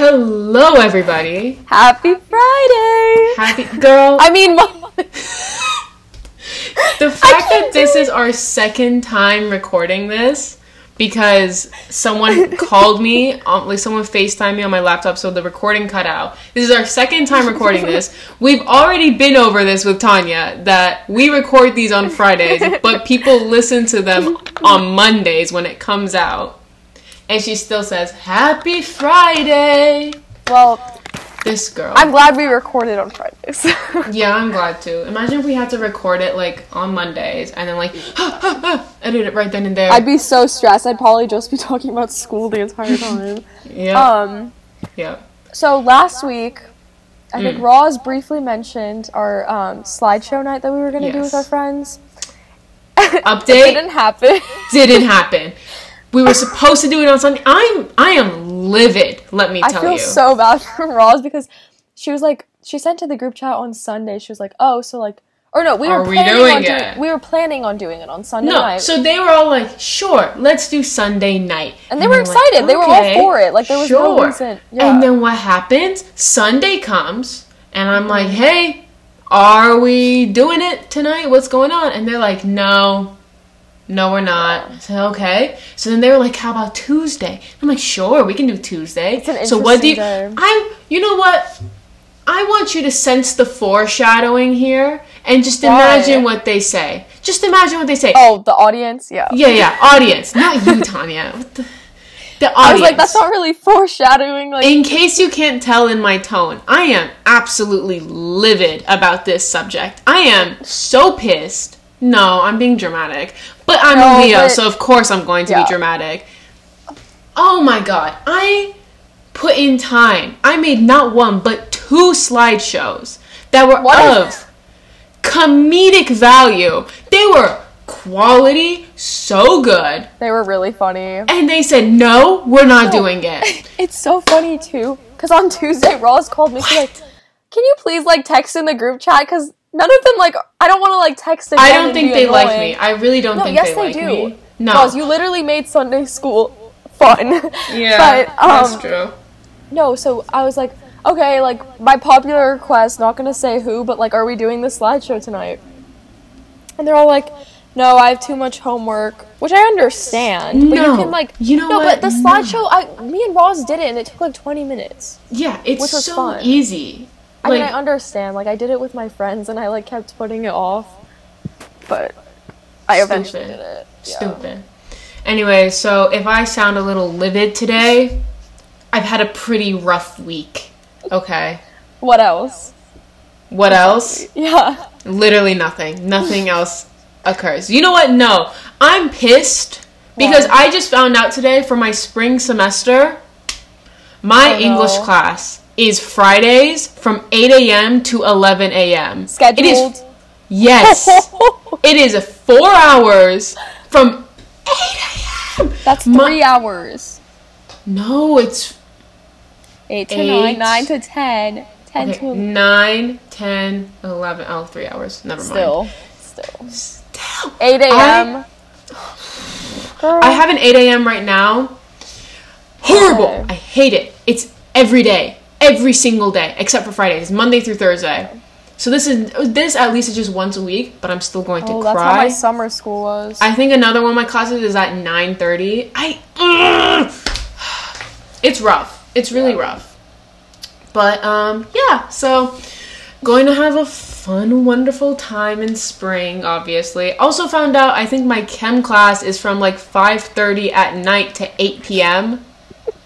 Hello, everybody. Happy Friday! Happy girl. I mean, the fact that this is our second time recording this because someone called me, um, like someone FaceTimed me on my laptop, so the recording cut out. This is our second time recording this. We've already been over this with Tanya that we record these on Fridays, but people listen to them on Mondays when it comes out. And she still says, Happy Friday! well, This girl. I'm glad we recorded on Fridays. Yeah, I'm glad to. Imagine if we had to record it like on Mondays and then like edit it right then and there. I'd be so stressed. I'd probably just be talking about school the entire time. yeah, um, yeah. so last week, I think Mm. Roz briefly mentioned our um, slideshow night that we were going to do with our friends. Update didn't happen. didn't happen. We were supposed to do it on Sunday. I'm I am livid. Let me tell you. I feel you. so bad for Roz because she was like, she sent to the group chat on Sunday. She was like, oh, so like, or no, we were we planning on doing, it? we were planning on doing it on Sunday no, night. so they were all like, "Sure, let's do Sunday night," And they were I'm like, excited. They were all for it. Like, there was no reason- yeah. And then what happens? Sunday comes, and I'm like, "Hey, are we doing it tonight? What's going on?" And they're like, "No, no, we're not." I said, "Okay." So then they were like, "How about Tuesday?" I'm like, "Sure, we can do Tuesday." It's an so what do you? I, you know what? I want you to sense the foreshadowing here, and just Why? imagine what they say. Just imagine what they say. oh, the audience, yeah. Yeah, yeah, audience, not you, Tanya. What the, the audience. I was like, that's not really foreshadowing. Like, In case you can't tell in my tone, I am absolutely livid about this subject. I am so pissed. No, I'm being dramatic. But I'm No, a Leo, but- so of course I'm going to Yeah. be dramatic. Oh my god. I put in time. I made not one, but two slideshows that were What of comedic value. They were quality, so good. they were really funny. And they said, no, we're not No. doing it. It's so funny too, because on Tuesday, Roz called me. She's like, "Can you please like text in the group chat? Because none of them like I don't want to like text again." I don't think they like me. I really don't No, think yes, they, like do. me. No. Roz, you literally made Sunday school fun. yeah, but um, that's true. no. So I was like, okay, like by popular request, not gonna say who, but like, are we doing the slideshow tonight? And they're all like, no, I have too much homework, which I understand. But No. you can like, You know no, what? but the No. slideshow, I, me and Roz did it, and it took like 20 minutes. Yeah, it's which was so fun. easy. I mean, I understand. Like, I did it with my friends, and I like kept putting it off, but I eventually did it. Yeah. stupid. Anyway, so if I sound a little livid today, I've had a pretty rough week. Okay. What else? What else? Yeah. Literally nothing. Nothing else occurs. You know what? No. I'm pissed because Why? I just found out today for my spring semester, my Oh, no. English class is Fridays from 8 a.m. to 11 a.m. Scheduled. It is, yes. it is four hours from 8 a.m. That's My- three hours. No, it's Eight to Eight. nine, nine to ten, ten okay, to 9, 10, 11. Oh, three hours. Never mind. still, still. Still. Eight a.m. Girl. I have an 8 a.m. right now. Horrible. Okay. I hate it. It's every day, every single day, except for Fridays, Monday through Thursday. So this is this at least is just once a week, but I'm still going to oh, that's how cry. my summer school was. I think another one of my classes is at 9:30. I. It's rough. It's really rough. But um yeah, so going to have a fun wonderful time in spring obviously. Also found out I think my chem class is from like 5:30 at night to 8 p.m.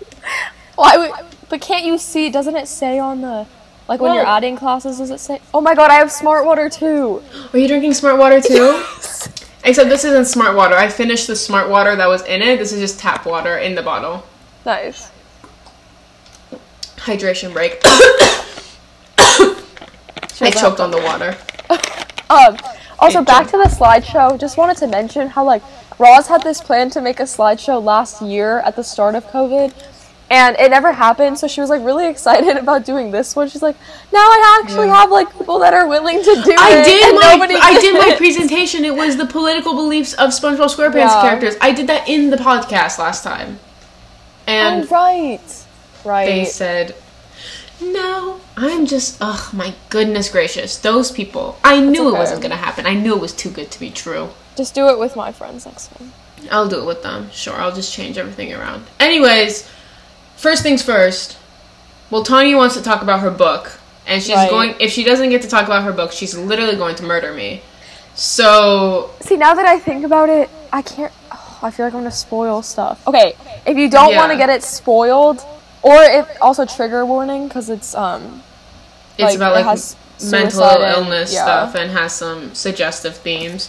Why would, but can't you see? Doesn't it say on the like when you're adding classes? Does it say? Oh my god, I have smart water too. Are you drinking smart water too? Except this isn't smart water. I finished the smart water that was in it. This is just tap water in the bottle. nice. Hydration break. I choked on the water. Um, also, back to the slideshow. Just wanted to mention how like Roz had this plan to make a slideshow last year at the start of COVID, and it never happened. So she was like really excited about doing this one. She's like, now I actually Yeah. have like people that are willing to do I it. did my I did my presentation. It was the political beliefs of SpongeBob SquarePants Yeah. characters. I did that in the podcast last time. Oh And right. Right. They said, no, I'm just, oh my goodness gracious. Those people, I knew it wasn't going to happen. I knew it was too good to be true. Just do it with my friends next time. I'll do it with them. Sure, I'll just change everything around. Anyways, first things first. Well, Tanya wants to talk about her book, and she's Right. going. If she doesn't get to talk about her book, she's literally going to murder me. So See, now that I think about it, I can't. Oh, I feel like I'm gonna spoil stuff. Okay, if you don't want to get it spoiled, or if also trigger warning because it's um it's Like, about it like has mental and- illness yeah. stuff and has some suggestive themes.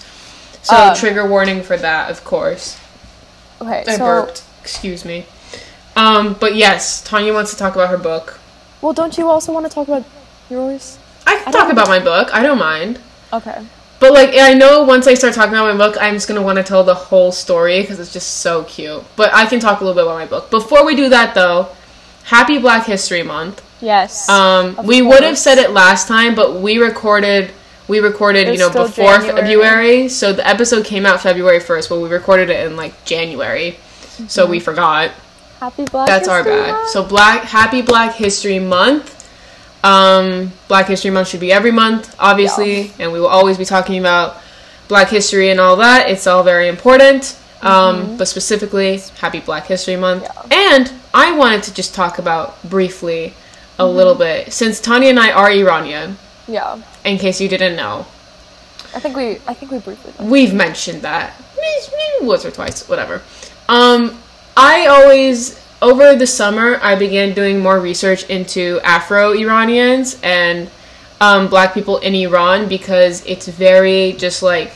So Um, trigger warning for that, of course. okay. I so burped. Excuse me. Um, but yes, Tanya wants to talk about her book. well, don't you also want to talk about yours? I can I talk about my book. I don't mind. Okay. But like I know once I start talking about my book, I'm just gonna want to tell the whole story because it's just so cute. But I can talk a little bit about my book. Before we do that, though, Happy Black History Month. Yes. Um, we would have said it last time, but we recorded. We recorded, you know, before January. February. So the episode came out February first, but we recorded it in like January. So Mm-hmm. we forgot. Happy Black. That's our History bad. Month. So Black Happy Black History Month. Um, Black History Month should be every month, obviously, and we will always be talking about Black history and all that. It's all very important. Um, but specifically, Happy Black History Month. Mm-hmm. Yeah. And I wanted to just talk about briefly a Mm-hmm. little bit since Tanya and I are Iranian. yeah. In case you didn't know, I think we. I think we briefly. Did. we've mentioned that maybe once or twice, whatever. Um, I always over the summer I began doing more research into Afro Iranians and um, Black people in Iran because it's very just like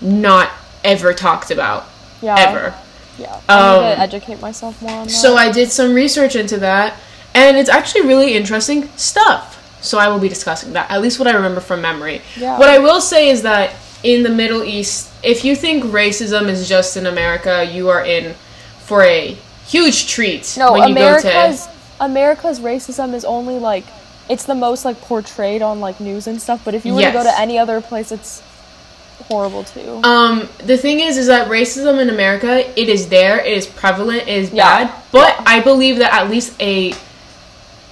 not ever talked about Yeah. ever. Yeah. I need Um, to educate myself more on that. So I did some research into that, and it's actually really interesting stuff. So I will be discussing that, at least what I remember from memory. Yeah. What I will say is that in the Middle East, if you think racism is just in America, you are in for a huge treat no, when you go to. America's America's racism is only like it's the most like portrayed on like news and stuff. But if you were to go to any other place, it's horrible too. Um, the thing is, is that racism in America, it is there, it is prevalent, it is Yeah. bad. But I believe that at least a,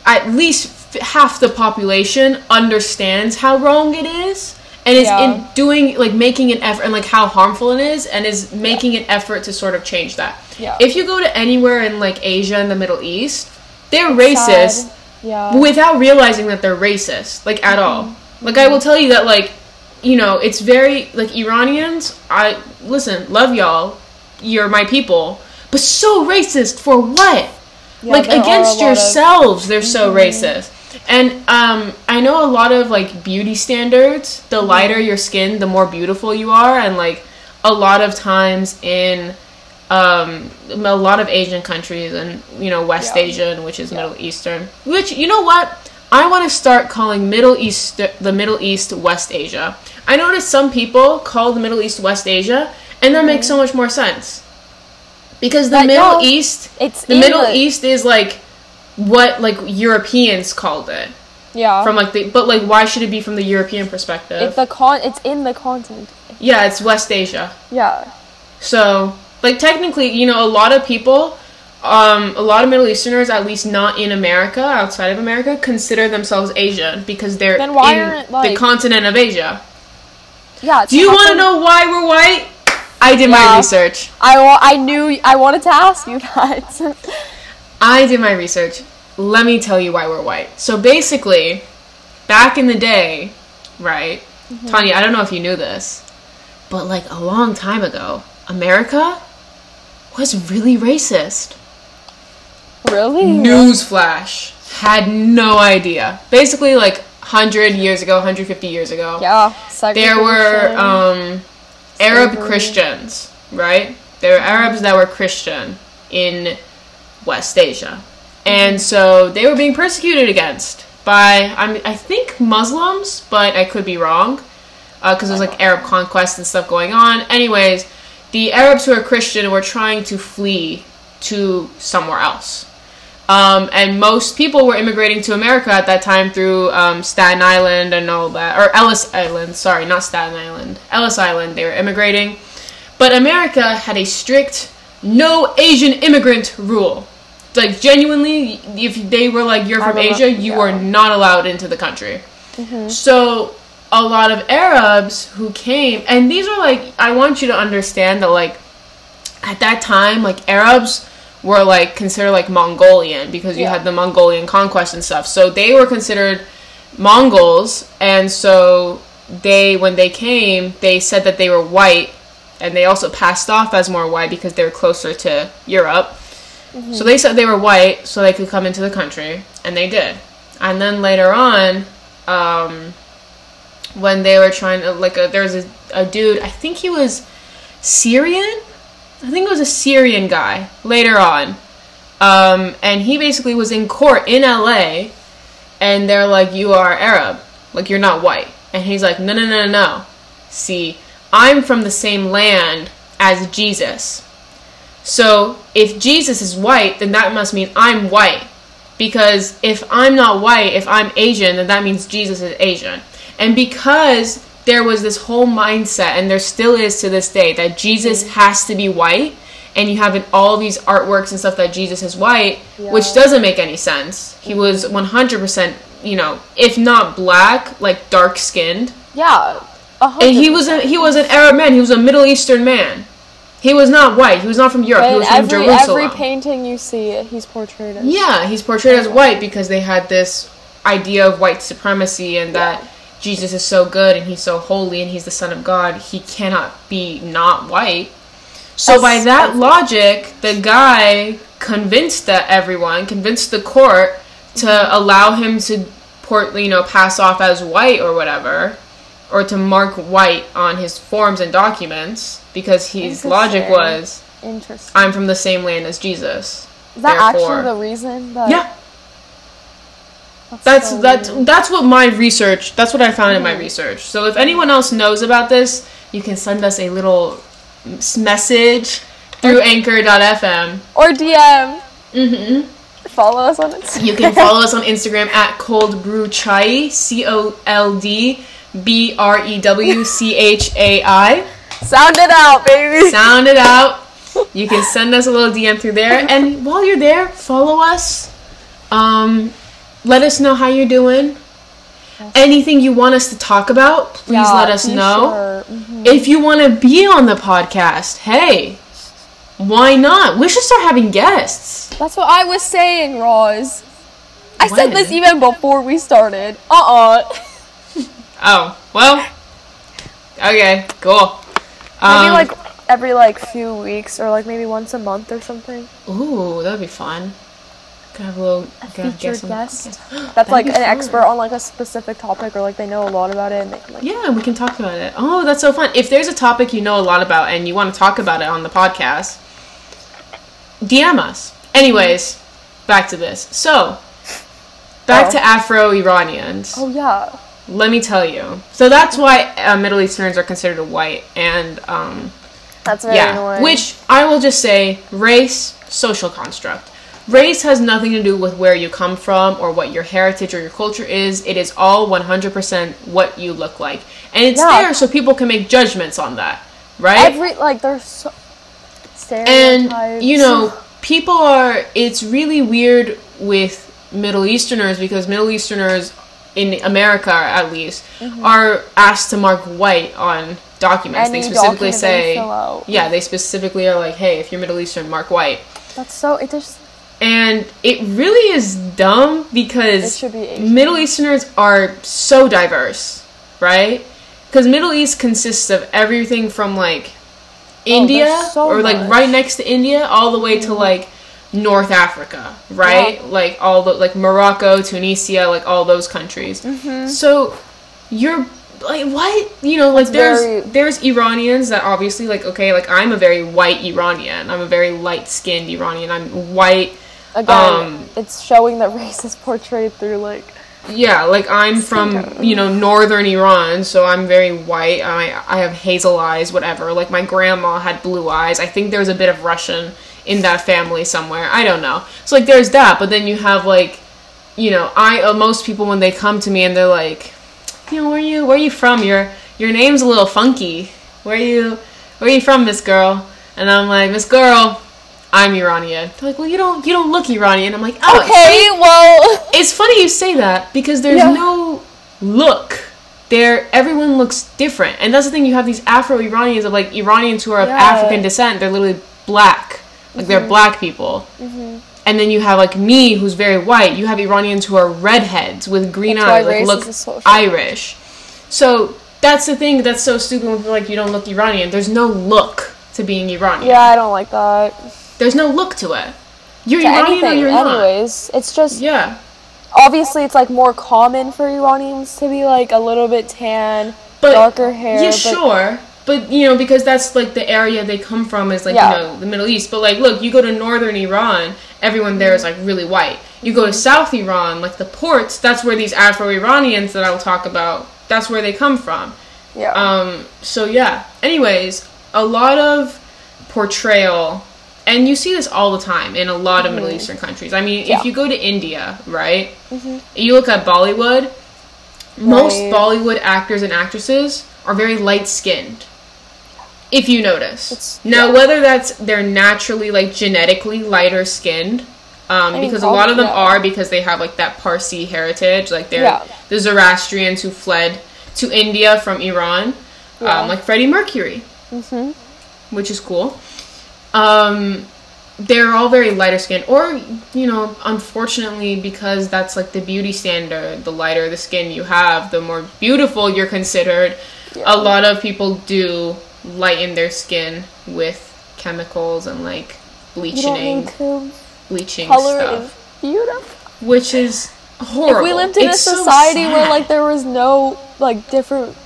at least f- half the population understands how wrong it is, and is Yeah. in doing like making an effort and like how harmful it is, and is making an effort to sort of change that. Yeah. If you go to anywhere in like Asia and the Middle East, they're racist Yeah. without realizing that they're racist, like at all. Mm-hmm. Like I will tell you that, like you know, it's very like Iranians. I listen, love y'all, you're my people, but so racist for what? Yeah, like there are a against lot of- Mm-hmm. yourselves, they're so racist. And um, I know a lot of like beauty standards. The Mm-hmm. lighter your skin, the more beautiful you are, and like a lot of times in um, a lot of Asian countries and you know West Yeah. Asian, which is Middle Eastern. Which you know what? I want to start calling Middle East the Middle East West Asia. I noticed some people call the Middle East West Asia, and that makes so much more sense. Because the But, Middle yeah, East, it's the Middle East is like what like Europeans called it Yeah. from like the but like why should it be from the European perspective? it's the con. It's in the continent. yeah, it's West Asia. Yeah. So, like technically, you know, a lot of people, um, a lot of Middle Easterners, at least not in America, outside of America, consider themselves Asian because they're in aren't, the continent of Asia. Yeah. Do you want to know why we're white? I did Yeah. my research. I wa- I knew I wanted to ask you that. I did my research. Let me tell you why we're white. So basically, back in the day, right? Mm-hmm. Tanya, I don't know if you knew this, but like a long time ago, America was really racist. really? Newsflash. Had no idea. Basically, like 100 years ago, 150 years ago, Yeah. there were um, Arab Slavery. Christians, right? There were Arabs that were Christian in West Asia. And so they were being persecuted against by, I, mean, I think, Muslims, but I could be wrong because there's like Arab conquest and stuff going on. Anyways, the Arabs who are Christian were trying to flee to somewhere else. Um, and most people were immigrating to America at that time through um, Staten Island and all that, or Ellis Island. Sorry, not Staten Island. Ellis Island. They were immigrating, but America had a strict no Asian immigrant rule. Like genuinely, if they were like you're from Asia, you yeah. were not allowed into the country. Mhm. So a lot of Arabs who came, and these are like, I want you to understand that like at that time, like Arabs were like considered like Mongolian because you Yeah. had the Mongolian conquest and stuff. So they were considered Mongols, and so they when they came, they said that they were white, and they also passed off as more white because they were closer to Europe. So they said they were white so they could come into the country, and they did. And then later on, um, when they were trying to like a, there was a, a dude i think he was syrian? I think it was a syrian guy later on. Um, and he basically was in court in la and they're like you are arab. Like you're not white. And he's like no no no no no. See i'm from the same land as jesus so if jesus is white then that must mean i'm white because if I'm not white, if I'm Asian, then that means Jesus is Asian. And because there was this whole mindset, and there still is to this day, that Jesus mm-hmm. has to be white, and you have in all these artworks and stuff that Jesus is white, which doesn't make any sense. He mm-hmm. was 100%, you know, if not black, like dark skinned. Yeah. a hundred And he was a, he was an Arab man. He was a Middle Eastern man. He was not white. He was not from Europe. he In was from every Jerusalem. every painting you see, he's portrayed as. Yeah, he's portrayed as white because they had this idea of white supremacy and that Jesus is so good and he's so holy and he's the son of God. He cannot be not white. So That's- by that logic, the guy convinced that everyone, convinced the court to mm-hmm. allow him to port, you know, pass off as white or whatever, or to mark white on his forms and documents because his logic was, Interesting. I'm from the same land as Jesus. Is that therefore- actually the reason? That, Yeah, that's so that's weird. that's what my research. That's what I found in my Mhm. research. So if anyone else knows about this, you can send us a little message through Anchor.fm. Or DM. hmm Follow us on Instagram. You can follow us on Instagram at Cold Brew Chai, C O L D B R E W C H A I. Sound it out, baby. Sound it out. You can send us a little DM through there, and while you're there, follow us. Um, let us know how you're doing. Anything you want us to talk about, please Yeah, let us know. sure. Mhm. If you want to be on the podcast, hey, why not? We should start having guests. That's what I was saying, Roz. I When? said this even before we started. Uh uh Oh, well. Okay, cool. Maybe Um, like every like few weeks or like maybe once a month or something. Ooh, that'd be fun. Could have a little A featured on the guest. podcast. That's like be an fun. expert on like a specific topic or like they know a lot about it and they can like Yeah, we can talk about it. Oh, that's so fun. If there's a topic you know a lot about and you want to talk about it on the podcast, DM us. Anyways, back to this. So, back Oh. to Afro Iranians. Oh yeah. Let me tell you. So that's why uh, Middle Easterners are considered white, and um, That's very yeah, annoying. which I will just say, race, social construct. Race has nothing to do with where you come from or what your heritage or your culture is. It is all 100% what you look like. And it's Yeah. there so people can make judgments on that, right? every like there's so and you know, people are it's really weird with Middle Easterners because Middle Easterners in America at least are asked to mark white on documents. Mm-hmm. Any they specifically they say out. Yeah, they specifically are like, "Hey, if you're Middle Eastern, mark white." that's so it just And it really is dumb because be Middle Easterners are so diverse, right? Because Middle East consists of everything from like India Oh, so or like much. Mm-hmm. right next to India all the way to like North Africa, right? Yeah. Like all the like Morocco, Tunisia, like all those countries. Mm-hmm. So you're like what? You know, like there's very- there's Iranians that obviously like okay, like I'm a very white Iranian. I'm a very light-skinned Iranian. I'm white again um, it's showing that race is portrayed through like Yeah, like I'm from you know northern Iran, so I'm very white. I I have hazel eyes, whatever. Like my grandma had blue eyes. I think there's a bit of Russian in that family somewhere. I don't know. So like there's that, but then you have like, you know, I uh, most people when they come to me and they're like, you know, where you where you from? Your your name's a little funky. Where you where you from, Miss Girl? And I'm like, Miss Girl, I'm Iranian. They're like, well, you don't you don't look Iranian. I'm like, oh, Okay, well, it's funny you say that because there's Yeah. no look. There, everyone looks different, and that's the thing. You have these Afro Iranians of like Iranians who are of Yeah. Mm-hmm. African descent. They're literally black, like they're black people. Mm-hmm. And then you have like me, who's very white. You have Iranians who are redheads with green That's eyes, like look is Irish. So that's the thing that's so stupid when people like you don't look Iranian. There's no look to being Iranian. yeah, I don't like that. There's no look to it. You're To Iranian or anything, you're not. anyways. It's just Yeah. obviously it's like more common for Iranians to be like a little bit tan, but darker hair. Yeah, sure. But you know, because that's like the area they come from is like Yeah. you know the Middle East. But like, look, you go to northern Iran, everyone there is like really white. You go to South Iran, like the ports, that's where these Afro-Iranians that I'll talk about. That's where they come from. yeah. Um. So yeah. Anyways, a lot of portrayal, and you see this all the time in a lot of Middle Eastern countries. I mean, Mm-hmm. Yeah. Mm-hmm. if you go to India, right? Mhm. You look at Bollywood. Most Bollywood actors and actresses are very light skinned. If you notice. It's- now, yeah. whether that's they're naturally like genetically lighter skinned, um, mean, because a lot of them yeah. are because they have like that Parsi heritage, like they're Yeah. the Zoroastrians who fled to India from Iran, um, like Freddie Mercury, hmm which is cool. Um, they're all very lighter skinned, or you know, unfortunately, because that's like the beauty standard. The lighter the skin you have, the more beautiful you're considered. A lot of people do lighten their skin with chemicals and like bleaching, bleaching Color stuff, is beautiful. which is horrible. If we lived in It's a so society where like there was no like different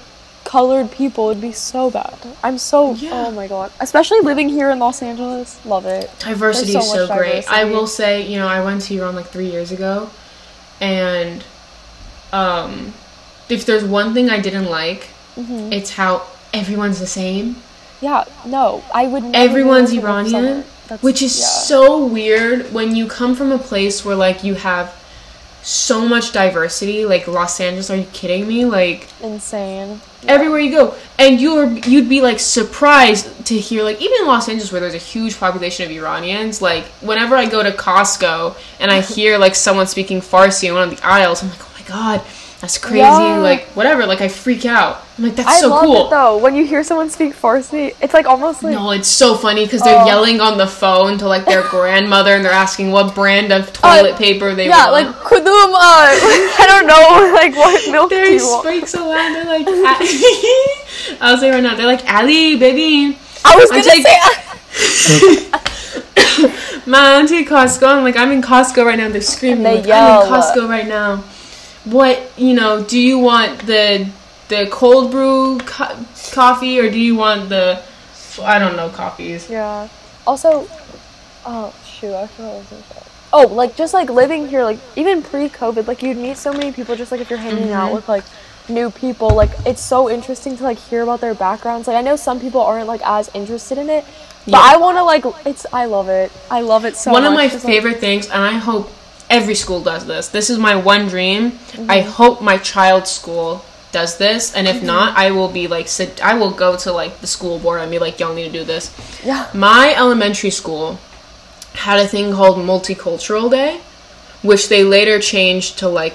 colored people, it'd be so bad. I'm so Yeah. oh my god. Especially living here in Los Angeles. Love it. Diversity There's is so so great. I will say, you know, I went to Iran like three years ago, and um, if there's one thing I didn't like, Mm-hmm. it's how everyone's the same. Yeah, no, I would. Never Everyone's able to live Iranian. Which is yeah. so weird when you come from a place where like you have so much diversity. Like Los Angeles, are you kidding me? Like insane. everywhere you go and you're you'd be like surprised to hear like even in los angeles where there's a huge population of iranians like whenever i go to costco and i hear like someone speaking farsi in one of the aisles i'm like oh my god that's crazy Yeah. like whatever like i freak out i'm like that's I so love cool it though. When you hear someone speak Farsi, it's like almost like no it's so funny because they're Oh. yelling on the phone to like their grandmother and they're asking what brand of uh, toilet paper they yeah, want like kudum. Uh, I don't know, like what milk do they you want? speak so loud they're like ah, i'll say right now they're like ali baby I was gonna take- say. My auntie Costco. I'm like, I'm in Costco right now. They're screaming. They like. I'm in uh, Costco right now. What you know? Do you want the the cold brew co- coffee or do you want the I don't know coffees? Yeah. Also, oh shoot, I forgot what I was. Oh, like just like living here, like even pre-COVID, like you'd meet so many people just like if you're hanging Mm-hmm. out with like new people. Like it's so interesting to like hear about their backgrounds. Like I know some people aren't like as interested in it, but Yeah. I want to like it's. I love it. I love it so much. one of much. my Just, like- favorite things, and I hope every school does this. This is my one dream. Mm-hmm. I hope my child's school does this, and if Mm-hmm. not, I will be like, sit. I will go to like the school board and be like, y'all need to do this. Yeah. My elementary school had a thing called Multicultural Day, which they later changed to like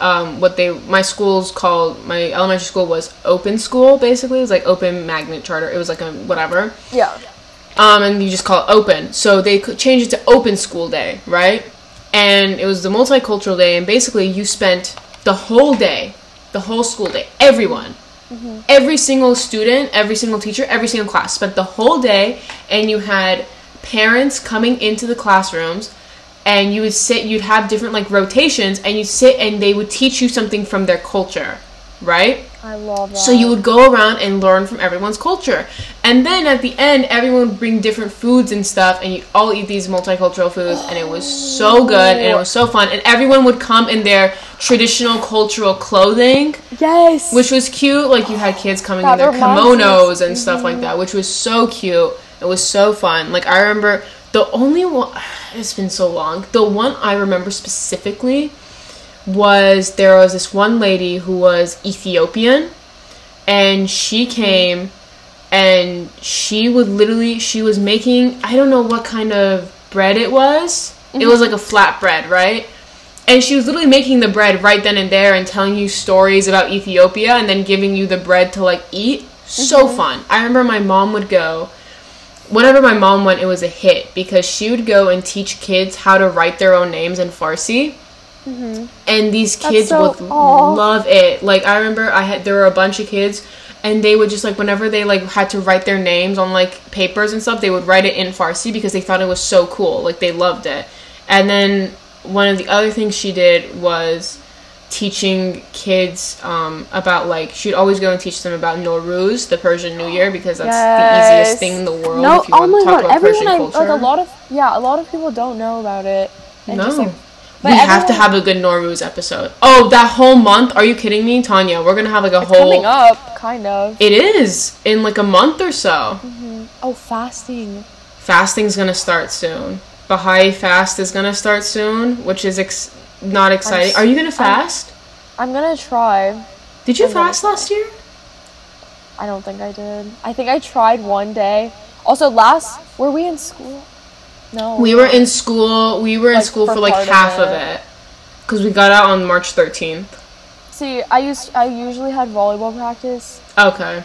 um, what they my school's called my elementary school was open school basically it was like open magnet charter it was like a whatever Yeah. um, and you just call it open. So they could change it to open school day, right? And it was the multicultural day, and basically you spent the whole day, the whole school day, everyone, mm-hmm. every single student, every single teacher, every single class. Spent the whole day, and you had parents coming into the classrooms. And you would sit, you'd have different like rotations, and you'd sit and they would teach you something from their culture, right? I love that. So you would go around and learn from everyone's culture. And then at the end, everyone would bring different foods and stuff, and you all eat these multicultural foods, and it was so good, and it was so fun. And everyone would come in their traditional cultural clothing, Yes. which was cute. Like you had kids coming That in their reminds me of- kimonos and stuff like that, which was so cute. It was so fun. Like I remember the only one. It's been so long. The one I remember specifically was there was this one lady who was Ethiopian, and she came and she would literally she was making I don't know what kind of bread it was. It was mm-hmm. like a flat bread, right? And she was literally making the bread right then and there and telling you stories about Ethiopia and then giving you the bread to like eat. So mm-hmm. fun. I remember my mom would go whenever my mom went, it was a hit because she would go and teach kids how to write their own names in Farsi. And these kids so- would aw. love it. Like I remember, I had there were a bunch of kids, and they would just like whenever they like had to write their names on like papers and stuff, they would write it in Farsi because they thought it was so cool. Like they loved it. And then one of the other things she did was teaching kids um, about like she'd always go and teach them about Nowruz, the Persian New Year, because that's the easiest thing in the world No, if you oh want my to talk god, about everyone Persian I culture. like a lot of yeah, a lot of people don't know about it. And no. just, like, we but have to have a good Nowruz episode. Oh, that whole month? Are you kidding me, Tanya? We're gonna have like a it's whole. coming up, kind of. It is in like a month or so. Mm-hmm. Oh, fasting. Fasting's gonna start soon. Baha'i fast is gonna start soon, which is ex- not exciting. Are you gonna fast? I'm gonna try. Did you I'm fast last year? I don't think I did. I think I tried one day. Also, last were we in school? No. We were in school. We were in school for for like half of it. because we got out on March thirteenth. See, I used I usually had volleyball practice, Okay.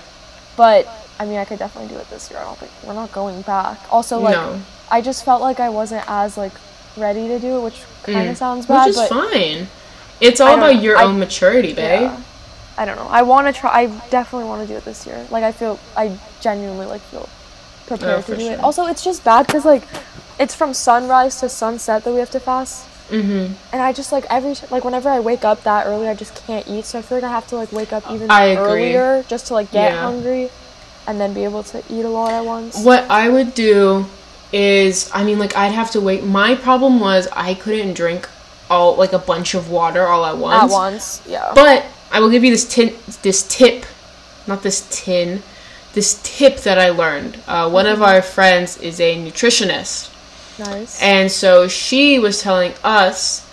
but I mean, I could definitely do it this year. I don't think we're not going back. Also, like, No. I just felt like I wasn't as like ready to do it, which kind of Mm. sounds bad, Which is but fine. It's all about know. your I- own maturity, babe. yeah. I don't know. I want to try. I definitely want to do it this year. Like, I feel I genuinely like feel prepared Oh, to do it. Also, it's just bad because like it's from sunrise to sunset that we have to fast. Mm-hmm. And I just like every t- like whenever I wake up that early, I just can't eat. So I feel like I have to like wake up even earlier just to like get Yeah. hungry, and then be able to eat a lot at once. What I would do is, I mean, like I'd have to wait. My problem was I couldn't drink all like a bunch of water all at once. At once, yeah. But I will give you this tin, this tip, not this tin, this tip that I learned. Uh, one of our friends is a nutritionist, nice. and so she was telling us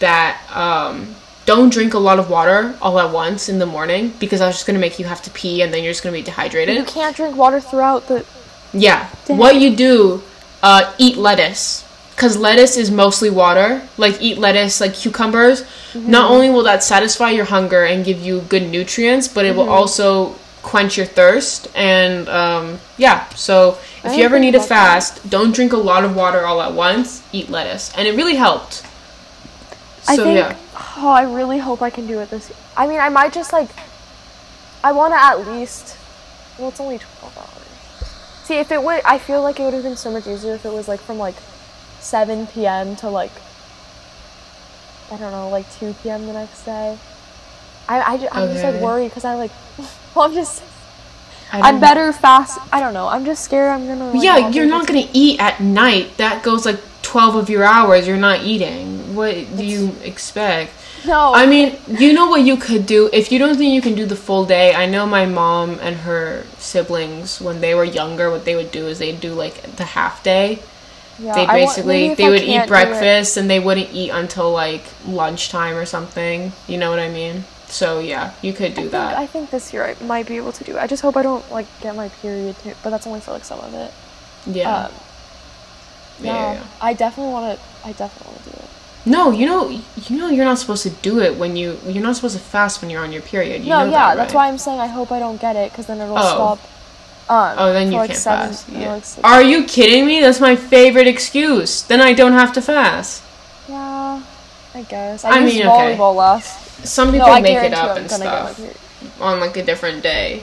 that um, don't drink a lot of water all at once in the morning because that's just gonna make you have to pee, and then you're just gonna be dehydrated. you can't drink water throughout the. Yeah. What you do, uh, eat lettuce. Because lettuce is mostly water. Like, eat lettuce, like cucumbers. Mm-hmm. Not only will that satisfy your hunger and give you good nutrients, but it will Mm-hmm. also quench your thirst. And, um, yeah. So, if I you ever need to about that. fast, don't drink a lot of water all at once. Eat lettuce. And it really helped. I So, think. yeah. Oh, I really hope I can do it this. I mean, I might just like. I want to at least. Well, it's only twelve hours. See, if it would, I feel like it would have been so much easier if it was like from like, seven p.m. to like. I don't know, like two p.m. the next day. I I ju- I'm just like worried because I like. Well, I'm just. I I'm better fast. I don't know. I'm just scared. I'm gonna. Like, yeah, you're not gonna eat at night. That goes like 12 of your hours. You're not eating. What do you expect? No. I mean, you know what you could do if you don't think you can do the full day. I know my mom and her siblings when they were younger, what they would do is they'd do like the half day. yeah, They I want- basically they I would eat can't do it- breakfast and they wouldn't eat until like lunchtime or something. You know what I mean? So yeah, you could I do think, that. I think this year I might be able to do it. I just hope I don't like get my period too, but that's only for like some of it. yeah. Um, yeah, no, yeah, yeah. I definitely want to. I definitely want to do it. No, you know, you know, you're not supposed to do it when you. You're not supposed to fast when you're on your period. You no, yeah, that, that's why I'm saying I hope I don't get it because then it'll Oh. stop. Um, Oh, then you like can't seven, fast. Yeah. like, Are you kidding me? That's my favorite excuse. Then I don't have to fast. yeah, I guess. I, I mean, okay. volleyball last. Some people I make it up and gonna get my stuff on like a different day,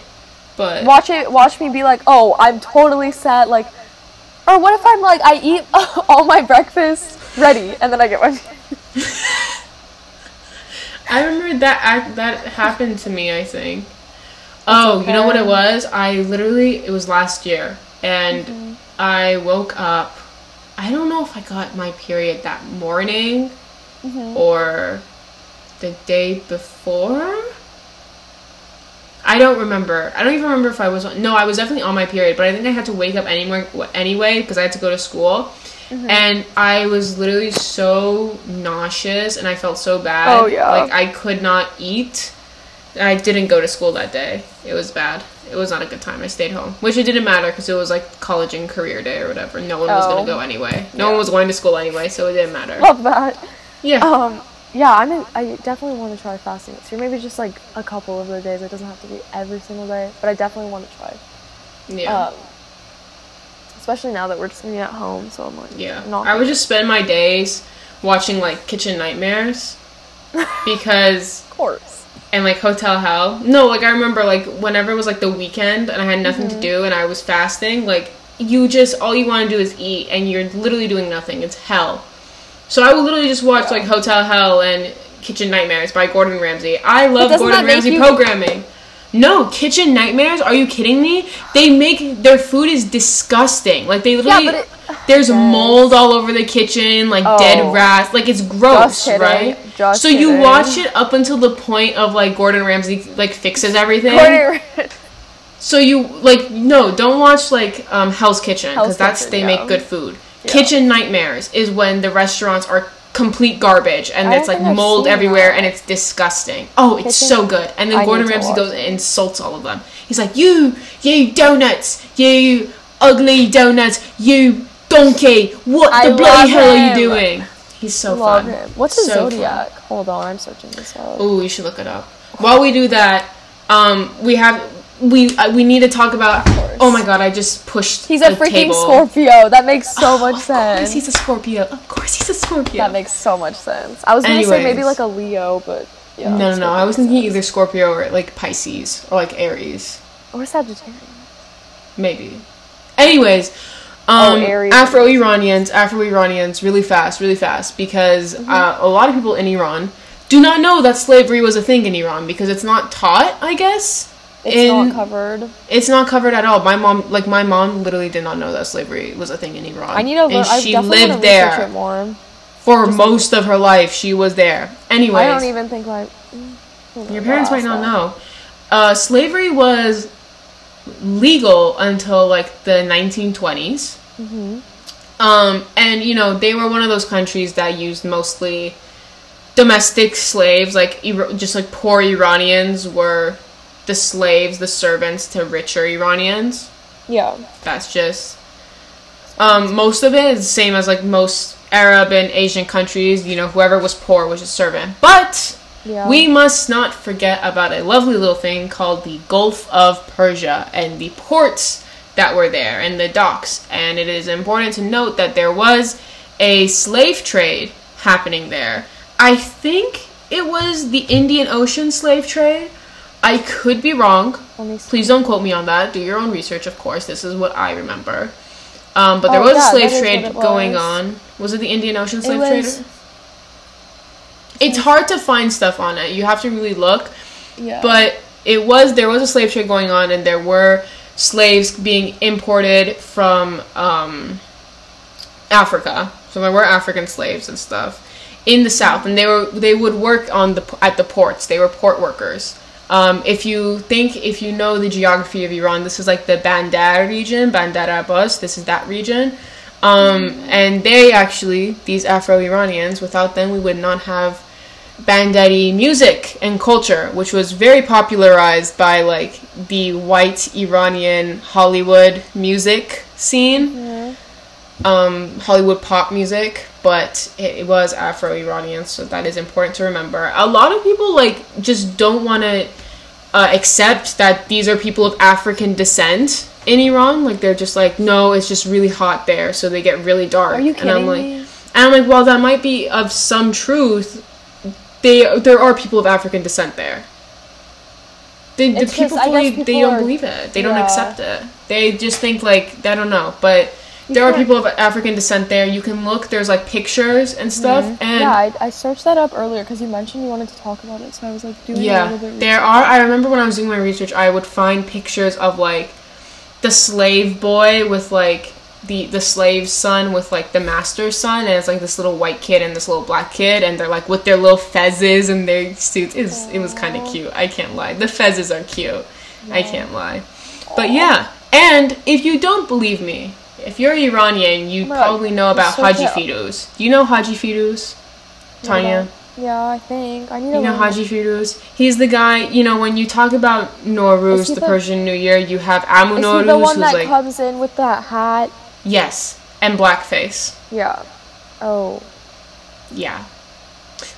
but Watch it. Watch me be like, oh, I'm totally set. Like, or what if I'm like, I eat all my breakfast ready, and then I get one. I remember that act that happened to me. I think. Oh, you know what it was? I literally it was last year, and Mm-hmm. I woke up. I don't know if I got my period that morning Mm-hmm. or the day before. I don't remember. I don't even remember if I was on. No, I was definitely on my period, but I think I had to wake up anywhere anyway because I had to go to school. Mm-hmm. And I was literally so nauseous and I felt so bad. Oh, yeah. Like I could not eat. I didn't go to school that day. It was bad. it was not a good time. I stayed home, which it didn't matter because it was like college and career day or whatever. No one was Oh. gonna go anyway. No Yeah. one was going to school anyway, so it didn't matter. Love that. Yeah. Um, yeah, I'm. in- I definitely want to try fasting this year. Maybe just like a couple of the days. It doesn't have to be every single day, but I definitely want to try. yeah. Um, especially now that we're just gonna be at home, so I'm like, Yeah. Not I would just spend my days watching like Kitchen Nightmares because of course. and like Hotel Hell. No, like I remember like whenever it was like the weekend and I had nothing Mm-hmm. to do and I was fasting, like you just all you want to do is eat and you're literally doing nothing. It's hell. So I would literally just watch Yeah. like Hotel Hell and Kitchen Nightmares by Gordon Ramsay. I love Gordon Ramsay you- programming. No, Kitchen Nightmares? Are you kidding me? They make their food is disgusting. Like they literally but it- there's Yes. mold all over the kitchen, like dead Oh. rats. Like it's gross, kidding. right? Just so you kidding. watch it up until the point of like Gordon Ramsay like fixes everything. Gordon- So you like no, don't watch like um, Hell's Kitchen because that's they yeah. make good food. Yeah. Kitchen Nightmares is when the restaurants are complete garbage and I it's like mold everywhere that. and it's disgusting. Oh, it's Kitchen- so good. And then I Gordon Ramsay goes and insults all of them. He's like, "You, you donuts, you ugly donuts, you donkey. What I the bloody hell are you doing?" He's so Love fun. him. What's his So fun. zodiac? Hold on, I'm searching this out. Oh, you should look it up. While we do that, um, we have we uh, we need to talk about. Oh my god! I just pushed. He's a freaking table. Scorpio. That makes so much Of course, sense. he's a Scorpio. Of course, he's a Scorpio. That makes so much sense. I was gonna say maybe like a Leo, but yeah. no, no, no. I was thinking sense. either Scorpio or like Pisces or like Aries, or Sagittarius. maybe. Anyways, Oh, um, Aries. Afro Iranians, Afro Iranians, really fast, really fast, because Mm-hmm. uh, a lot of people in Iran do not know that slavery was a thing in Iran because it's not taught. I guess It's in not covered. It's not covered at all. My mom, like my mom, literally did not know that slavery was a thing in Iran. I need to learn. And she lived want to research there for most of her life. She was there. Anyway, I don't even think on, your parents might not that. know. Uh, slavery was legal until like the 1920s. Mm-hmm. Um, and you know they were one of those countries that used mostly domestic slaves, like just like poor Iranians were the slaves, the servants to richer Iranians. Yeah. That's just um, most of it is the same as like most Arab and Asian countries. You know, whoever was poor was a servant. But Yeah. we must not forget about a lovely little thing called the Gulf of Persia and the ports that were there and the docks. And it is important to note that there was a slave trade happening there. I think it was the Indian Ocean slave trade. I could be wrong. Let me see. Please don't quote me on that. Do your own research, of course. This is what I remember. Um, but there Oh, was yeah, a slave trade going on. Was it the Indian Ocean It slave was- trader? It's hard to find stuff on it. You have to really look. Yeah. But it was there was a slave trade going on, and there were slaves being imported from um, Africa. So there were African slaves and stuff in the south, and they were they would work on the at the ports. They were port workers. Um, if you think if you know the geography of Iran, this is like the Bandar region, Bandar Abbas. This is that region. Um, and they actually, these Afro-Iranians, without them, we would not have Bandari music and culture, which was very popularized by like the white Iranian Hollywood music scene, um, Hollywood pop music. But it, was Afro-Iranian, so that is important to remember. A lot of people like just don't want to uh, accept that these are people of African descent in Iran. Like they're just like, no, it's just really hot there, so they get really dark. Are you and I'm kidding like, me? and I'm like, well, that might be of some truth. They there are people of African descent there. They, the It's just- people they people don't are- believe it. They don't accept it. They just think like I don't know, but. There are people of African descent there. You can look. There's like pictures and stuff. And Mm-hmm. yeah, I, I searched that up earlier because you mentioned you wanted to talk about it, so I was like doing a Yeah, little bit. there are. I remember when I was doing my research, I would find pictures of like the slave boy with like the the slave's son with like the master's son, and it's like this little white kid and this little black kid, and they're like with their little fezzes and their suits. It was, it was kind of cute. I can't lie. The fezzes are cute. I can't lie. But yeah, and if you don't believe me, if you're Iranian, you Right, probably know about search Haji. Firuz. Do you know Haji Firuz? Tanya? about- Yeah, I think I need. You know Haji Firuz? He's the guy, you know, when you talk about Nowruz, the the- Persian New Year, you have Amu Is Nowruz, the one that like, comes in with that hat? yes, and blackface. Yeah. Oh. Yeah.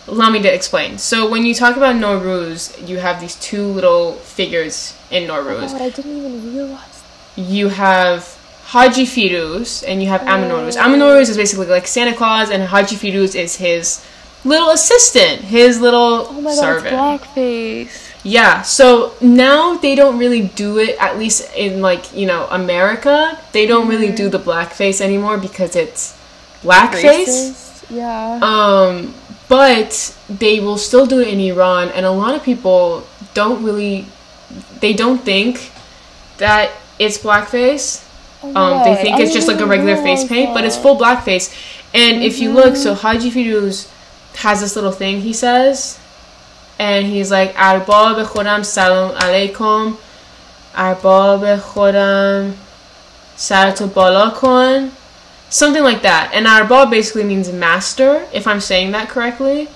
Allow me to explain. So when you talk about Nowruz, you have these two little figures in oh Nowruz. God, I didn't even realize. You have Haji Firuz and you have. Amu Nowruz is basically like Santa Claus, and Haji Firuz is his little assistant, his little Oh my god, servant. it's blackface. Yeah, so now they don't really do it, at least in like, you know, America, they don't really do the blackface anymore because it's blackface. Racist? Yeah. Um, but they will still do it in Iran, and a lot of people don't really, they don't think that it's blackface. Oh, Um, they think I it's just like a regular face paint, but it's full blackface. And if you look, so Haji Firuz has this little thing he says, and he's like, Arbab Khodam Salam Alaikum, Arbab Khodam Salato balakon." Something like that. And Arbab basically means master, if I'm saying that correctly.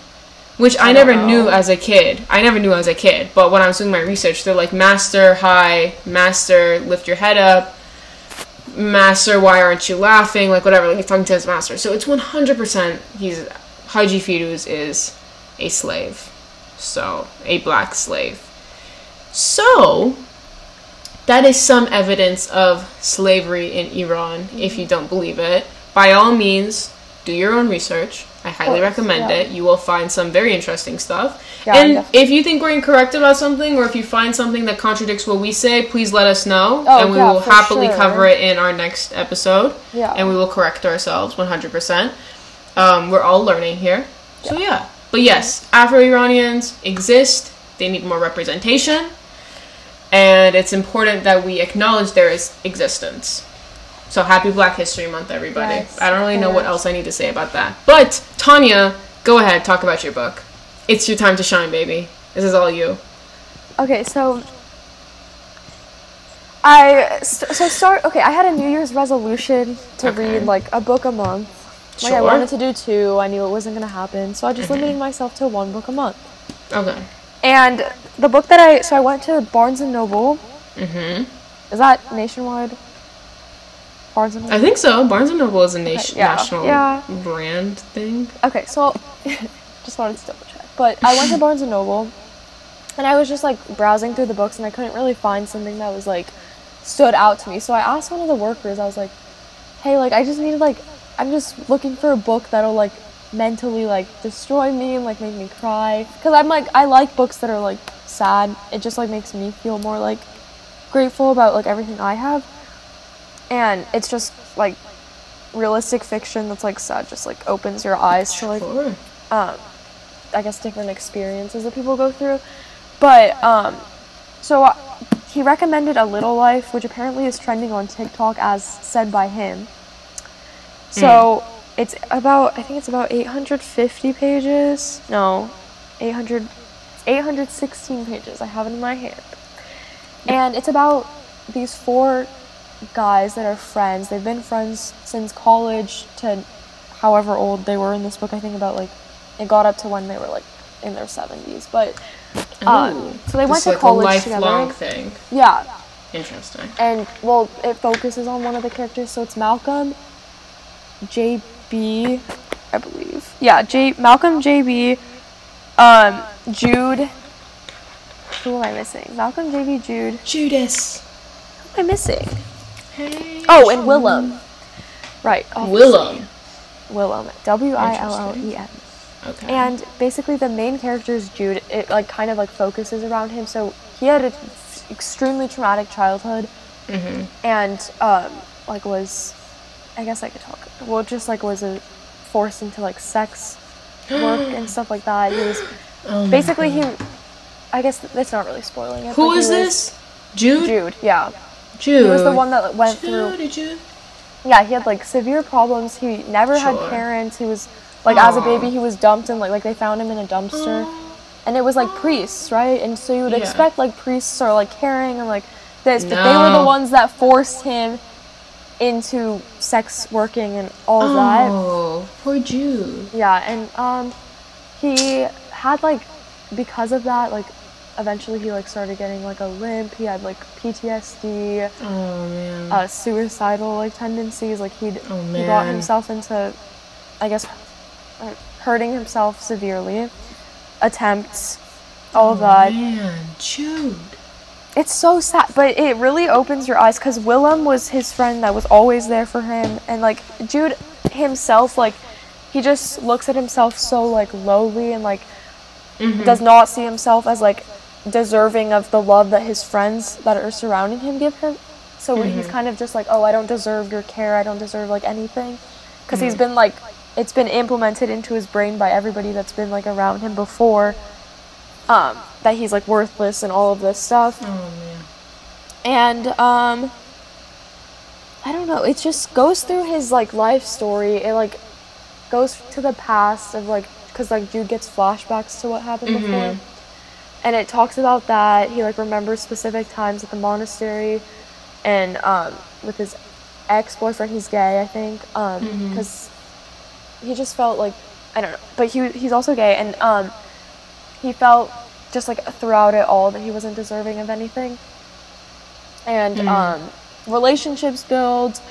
Which I, I never don't knew as a kid. I never knew as a kid. But when I was doing my research, they're like, Master, hi, Master, lift your head up, Master, why aren't you laughing? Like, whatever, like he's talking to his master. So it's 100% he's, Haji Firuz is a slave. So, a black slave. So, that is some evidence of slavery in Iran, if you don't believe it. By all means, do your own research. I highly course, recommend yeah. it. You will find some very interesting stuff. Yeah, and if you think we're incorrect about something, or if you find something that contradicts what we say, please let us know, Oh, and we yeah, will happily sure. cover it in our next episode. Yeah. And we will correct ourselves 100%. Um, we're all learning here. So, yeah. But yes, Afro Iranians exist, they need more representation, and it's important that we acknowledge their existence. So, happy Black History Month, everybody. Yes, I don't really know what else. I need to say about that. But, Tanya, go ahead, talk about your book. It's your time to shine, baby. This is all you. Okay, so I st- so start. Okay, I had a New Year's resolution to Okay. read like a book a month. Like I wanted to do two. I knew it wasn't gonna happen, so I just Mm-hmm. limited myself to one book a month. Okay. And the book that I so I went to Barnes and Noble. Mm-hmm. Is that nationwide? Barnes and Noble. I think so. Barnes and Noble is a nation- yeah, national yeah. brand thing. Okay, so just wanted to. But I went to Barnes and Noble and I was just like browsing through the books and I couldn't really find something that was like stood out to me. So I asked one of the workers, I was like, "Hey, like I just needed like I'm just looking for a book that'll like mentally like destroy me and like make me cry cuz I'm like I like books that are like sad. It just like makes me feel more like grateful about like everything I have. And it's just like realistic fiction that's like sad just like opens your eyes to like um, I guess different experiences that people go through. But um, so uh, he recommended A Little Life, which apparently is trending on TikTok as said by him. So it's about I think it's about 850 pages. No, 800 816 pages. I have it in my hand. And it's about these four guys that are friends. They've been friends since college to however old they were in this book. I think about like it got up to when they were like in their 70s. But um, so they went to like college a lifelong together. thing. Yeah, Interesting. and well, it focuses on one of the characters. So it's Malcolm, JB, I believe. Yeah, J Malcolm, JB, um, Jude. Who am I missing? Malcolm, JB, Jude. Judas. Who am I missing? Hey. Oh, and Willem. Right. obviously. Willem. Willem. W I L L E M. Okay. And basically, the main character is Jude. It like kind of like focuses around him. So he had an extremely traumatic childhood, hmm and um, like was, I guess I could talk. Well, just like was a forced into like sex work and stuff like that. He was Oh basically he. I guess that's not really spoiling it. Who is was- this? Jude. Jude. Yeah, Jude. he was the one that went through. Jude, Jude. Yeah, he had like severe problems. He never Sure. had parents. He was like as a baby, he was dumped and like like they found him in a dumpster. And it was like priests, right? And so you would Yeah. expect like priests are like caring and like this, but they were the ones that forced him into sex working and all of that. Oh, poor Jude. Yeah, and um he had like because of that like eventually he like started getting like a limp he had like ptsd Oh man. uh, suicidal like tendencies like he'd Oh, he got himself into i guess Uh, hurting himself severely attempts all of that Oh, Man, Jude. it's so sad but it really opens your eyes because willem was his friend that was always there for him and like jude himself like he just looks at himself so like lowly and like Mm-hmm. does not see himself as like deserving of the love that his friends that are surrounding him give him. So he's mm-hmm. kind of just like oh i don't deserve your care. I don't deserve like anything. Because he's mm-hmm. been like it's been implemented into his brain by everybody that's been like around him before um that he's like worthless and all of this stuff. Oh man. and um i don't know it just goes through his like life story. It like goes to the past of like because like jude gets flashbacks to what happened before. And it talks about that. He like remembers specific times at the monastery and um with his ex-boyfriend he's gay i think um because he just felt like i don't know but he he's also gay and um he felt just like throughout it all that he wasn't deserving of anything. And um relationships build.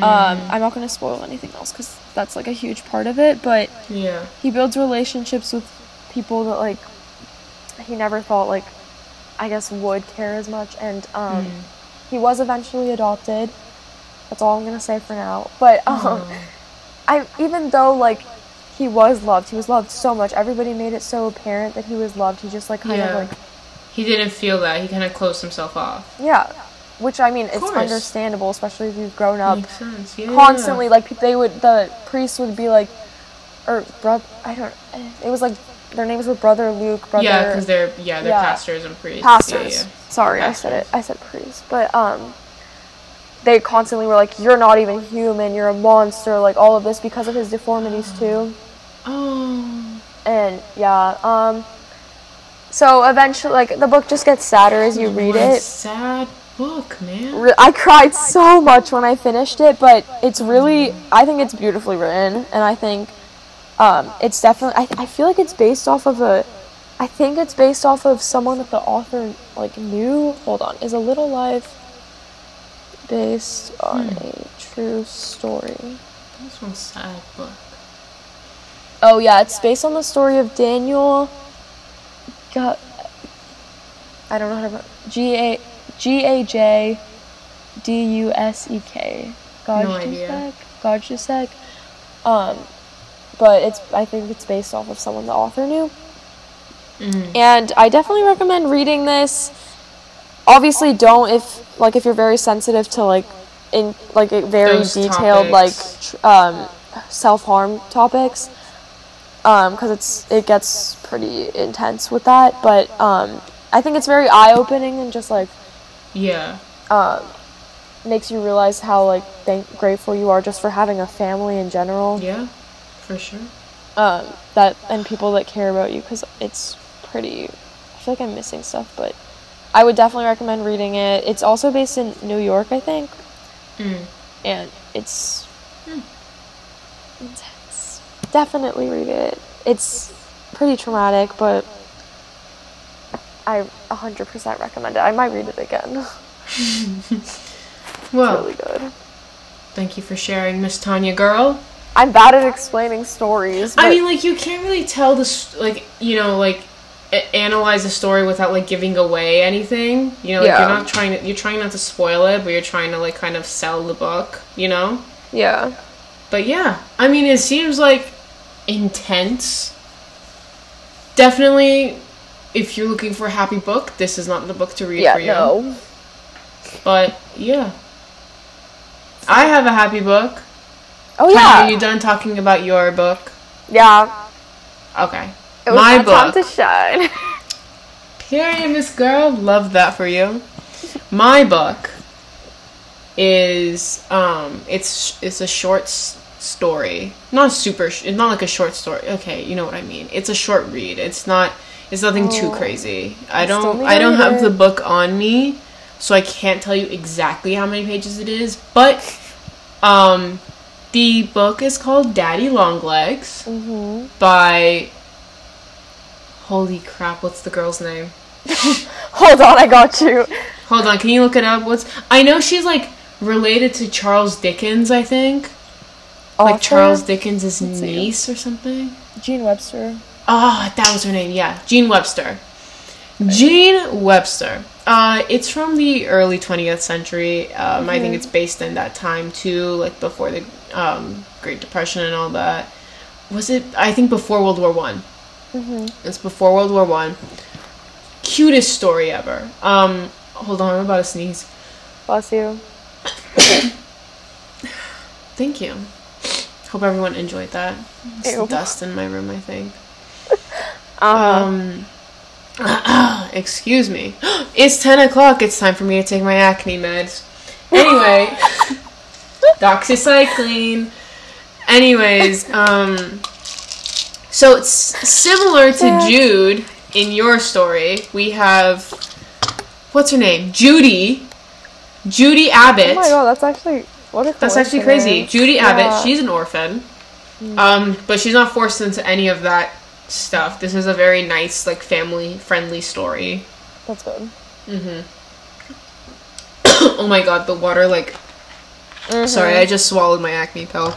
Um i'm not going to spoil anything else because that's like a huge part of it but Yeah. he builds relationships with people that like he never thought like I guess would care as much. And um he was eventually adopted. That's all I'm gonna say for now. But um I even though like he was loved, he was loved so much. Everybody made it so apparent that he was loved. He just like kind Yeah. of like He didn't feel that. He kind of closed himself off. yeah. Which I mean it's course. understandable, especially if you've grown up Makes sense. Yeah. constantly like they would the priests would be like or brother, I don't it was like their names were brother Luke, brother Yeah, because they're yeah they're Yeah. pastors and priests. pastors. Sorry, I said it. I said priests, but um, they constantly were like, "You're not even human. You're a monster." Like all of this because of his deformities too. Oh. And yeah, um, so eventually, like the book just gets sadder as you read it. A. Sad book, man. I cried so much when I finished it, but it's really, I think it's beautifully written, and I think um, it's definitely, I, I feel like it's based off of a, I think it's based off of someone that the author like knew. Hold on, is a Little Life based on a true story? This one's sad book. Oh yeah, it's based on the story of Daniel. Got. I don't know how to. G A G A J D U S E K. idea. Gajusek. Um, but it's. I think it's based off of someone the author knew. Mm. And I definitely recommend reading this. Obviously, don't if like if you're very sensitive to like in like very Those detailed like topics. tr- um, self harm topics, because it's it gets pretty intense with that. But um, I think it's very eye opening and just like Yeah. um, makes you realize how like thank grateful you are just for having a family in general. Yeah. For sure. um, that and people that care about you because it's pretty. I feel like I'm missing stuff, but I would definitely recommend reading it. It's also based in New York, I think, Mm. and it's intense. Definitely read it. It's pretty traumatic, but I 100% recommend it. I might read it again. Well, really good. thank you for sharing, Miss Tanya girl. I'm bad at explaining stories. I mean, like you can't really tell this, like you know, like analyze a story without like giving away anything. You know, like Yeah. you're not trying to, you're trying not to spoil it, but you're trying to like kind of sell the book. You know. yeah, But yeah, I mean, it seems like intense. Definitely, if you're looking for a happy book, this is not the book to read yeah, for you. no, But yeah, I have a happy book. oh Tanya, yeah, Are you done talking about your book? yeah. Okay. It was My my time book. to shine. Period, Miss Girl. Love that for you. My book is um, it's it's a short story. Not super. It's not like a short story. Okay, you know what I mean. It's a short read. It's not. It's nothing too Oh. crazy. I don't. I don't have the book on me, so I can't tell you exactly how many pages it is. But um, the book is called Daddy Longlegs hmm by Holy crap! What's the girl's name? Hold on, I got you. Hold on, can you look it up? What's I know she's like related to Charles Dickens, I think. Like Charles Dickens' niece or something. Jean Webster. Ah, that was her name. Yeah, Jean Webster. Jean Webster. Uh, it's from the early 20th century. Um, I think it's based in that time too, like before the um, Great Depression and all that. Was it? I think before World War One. It's before World War One. Cutest story ever. Um, hold on, I'm about to sneeze. Bless you. Thank you. Hope everyone enjoyed that. It's dust in my room, I think. Uh-huh. Um, excuse me. It's 10 o'clock. It's time for me to take my acne meds. Anyway, doxycycline. Anyways, um, so it's similar to Dad. Jude in your story. We have, what's her name? Judy. Judy Abbott. oh my god, that's actually what a That's actually crazy. Judy Yeah. Abbott, she's an orphan. Um, but she's not forced into any of that stuff. This is a very nice, like family friendly story. That's good. Mhm. Oh my god, the water like sorry, I just swallowed my acne pill.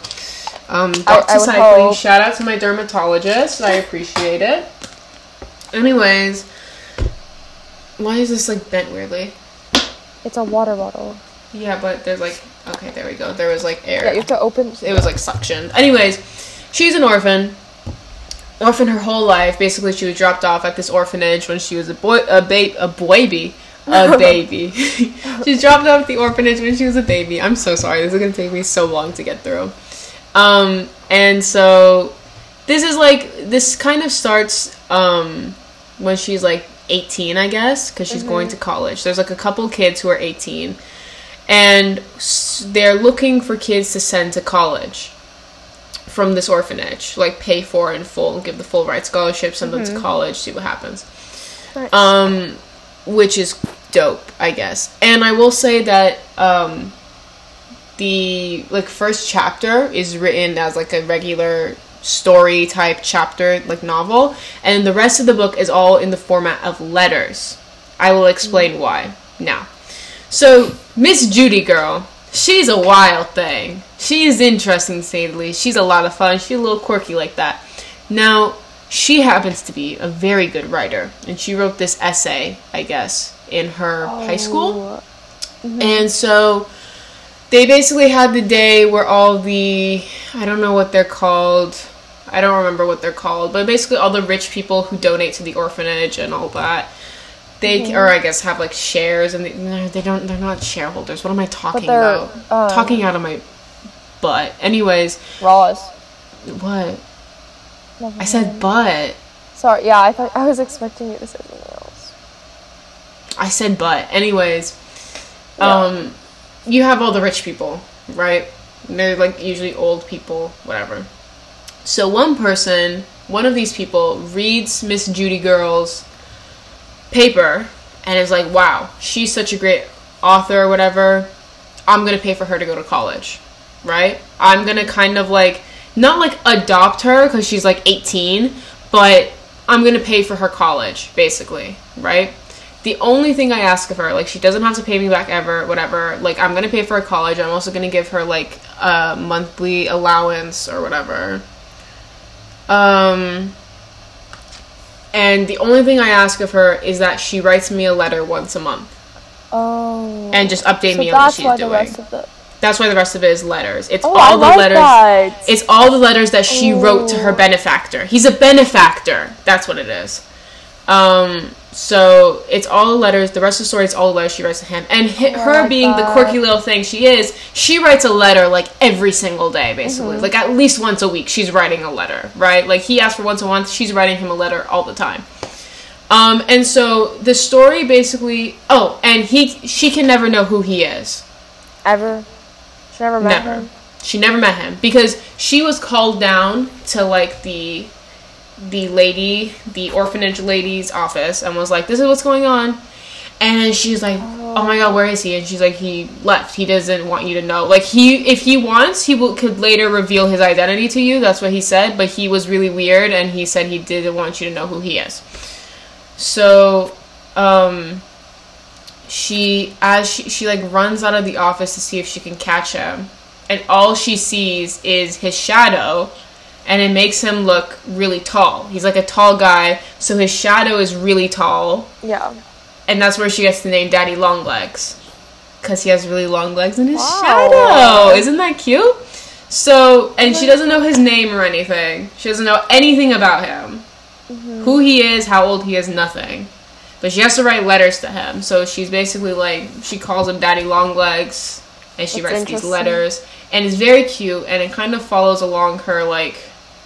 Um. I- I doxycycline, hope- shout out to my dermatologist. I appreciate it. Anyways, why is this like bent weirdly? It's a water bottle. Yeah, but there's like okay, there we go. There was like air. Yeah, you have to open. it was like suction. Anyways, she's an orphan. Orphan her whole life. Basically, she was dropped off at this orphanage when she was a boy, a babe, a baby, a baby. She's dropped off at the orphanage when she was a baby. I'm so sorry. This is gonna take me so long to get through. Um, and so this is like this kind of starts um when she's like 18, I guess, because she's going to college. There's like a couple kids who are 18 and they're looking for kids to send to college from this orphanage, like pay for in full, give the full ride scholarship, send them to college, see what happens. Nice. Um, which is dope, I guess. And I will say that um, the like first chapter is written as like a regular story type chapter, like novel, and the rest of the book is all in the format of letters. I will explain mm. why now. So, Miss Judy girl, she's a wild thing. She's interesting to say the least. She's a lot of fun. She's a little quirky like that. Now, she happens to be a very good writer, and she wrote this essay, I guess, in her high school. Oh. Mm-hmm. And so they basically had the day where all the I don't know what they're called. I don't remember what they're called, but basically all the rich people who donate to the orphanage and all that. They or I guess have like shares and they, they, don't they're not shareholders. What am I talking about? um, talking out of my butt. Anyways, Roz. what? I said butt. Sorry. Yeah, I thought I was expecting you to say something else. I said but. Anyways, Yeah. um, you have all the rich people, right? They're like usually old people, whatever. So one person, one of these people, reads Miss Judy Girl's paper and is like, "Wow, she's such a great author or whatever. I'm gonna pay for her to go to college, right? I'm gonna kind of like not like adopt her because she's like 18, but I'm gonna pay for her college, basically, right? The only thing I ask of her, like, she doesn't have to pay me back ever, whatever. Like, I'm gonna pay for her college. I'm also gonna give her like a monthly allowance or whatever. Um, and the only thing I ask of her is that she writes me a letter once a month Oh. and just update so me on what she's doing. the rest of the. That's why the rest of it is letters. It's Oh, all I the letters. that. It's all the letters that she wrote to her Oh. benefactor. He's a benefactor. That's what it is. Um, so it's all letters. The rest of the story is all letters she writes to him. And hi- Oh, her being the quirky little thing she is, she writes a letter like every single day, basically. Mm-hmm. Like at least once a week, she's writing a letter, right? Like he asks for once a month, she's writing him a letter all the time. Um, and so the story basically. Oh, and he, she can never know who he is. Ever. She never met Never. him. She never met him because she was called down to like the the lady, the orphanage lady's office and was like, "This is what's going on." And she's like, "Oh my god, where is he?" And she's like, "He left. He doesn't want you to know. Like he, if he wants, he will could later reveal his identity to you. That's what he said. But he was really weird, and he said he didn't want you to know who he is. So, um, she as she she like runs out of the office to see if she can catch him, and all she sees is his shadow." And it makes him look really tall. He's like a tall guy, so his shadow is really tall Yeah. and that's where she gets the name Daddy Longlegs, because he has really long legs in his Wow. shadow. Isn't that cute? So, and she doesn't know his name or anything. She doesn't know anything about him, Mm-hmm. who he is, how old he is, nothing. But she has to write letters to him. So she's basically like she calls him Daddy Longlegs, and she That's writes these letters, and it's very cute, and it kind of follows along her like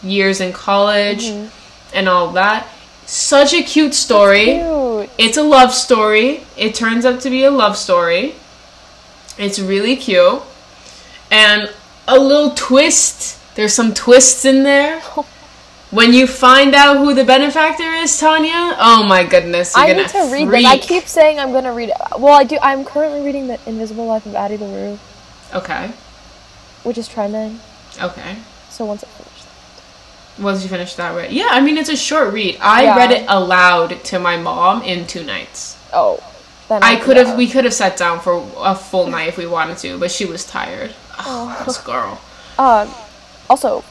years in college Mm-hmm. and all that. Such a cute story. Cute. It's a love story. It turns out to be a love story. It's really cute. And a little twist. There's some twists in there. When you find out who the benefactor is, Tanya, oh my goodness, I gonna need to read freak. this. I keep saying I'm gonna read it. Well, I do. I'm currently reading the Invisible Life of Addie LaRue, Okay, which is trending. okay. So once Once you finish that, right? Yeah, I mean it's a short read. I Yeah. read it aloud to my mom in two nights. oh, I could have, we could have sat down for a full night if we wanted to, but she was tired. Oh, Oh. this girl. Um, also,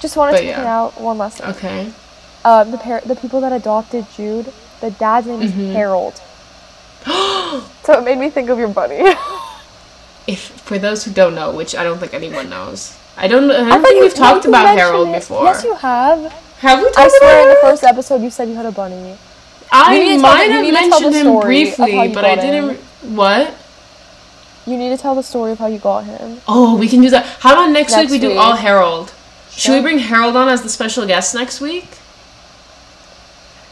just wanted But to yeah. point out one last thing. Okay. Um, the par- the people that adopted Jude, the dad's name Mm-hmm. is Harold. So it made me think of your bunny. if for those who don't know, which I don't think anyone knows, I don't. I don't thought think we've talked about Harold it. before. Yes, you have. have we talked I swear in the first episode you said you had a bunny. I might have mentioned him briefly, but I didn't. him. What? You need to tell the story of how you got him. Oh, we can do that. How about next, week Next we do all Harold? Should we bring Harold on as the special guest next week?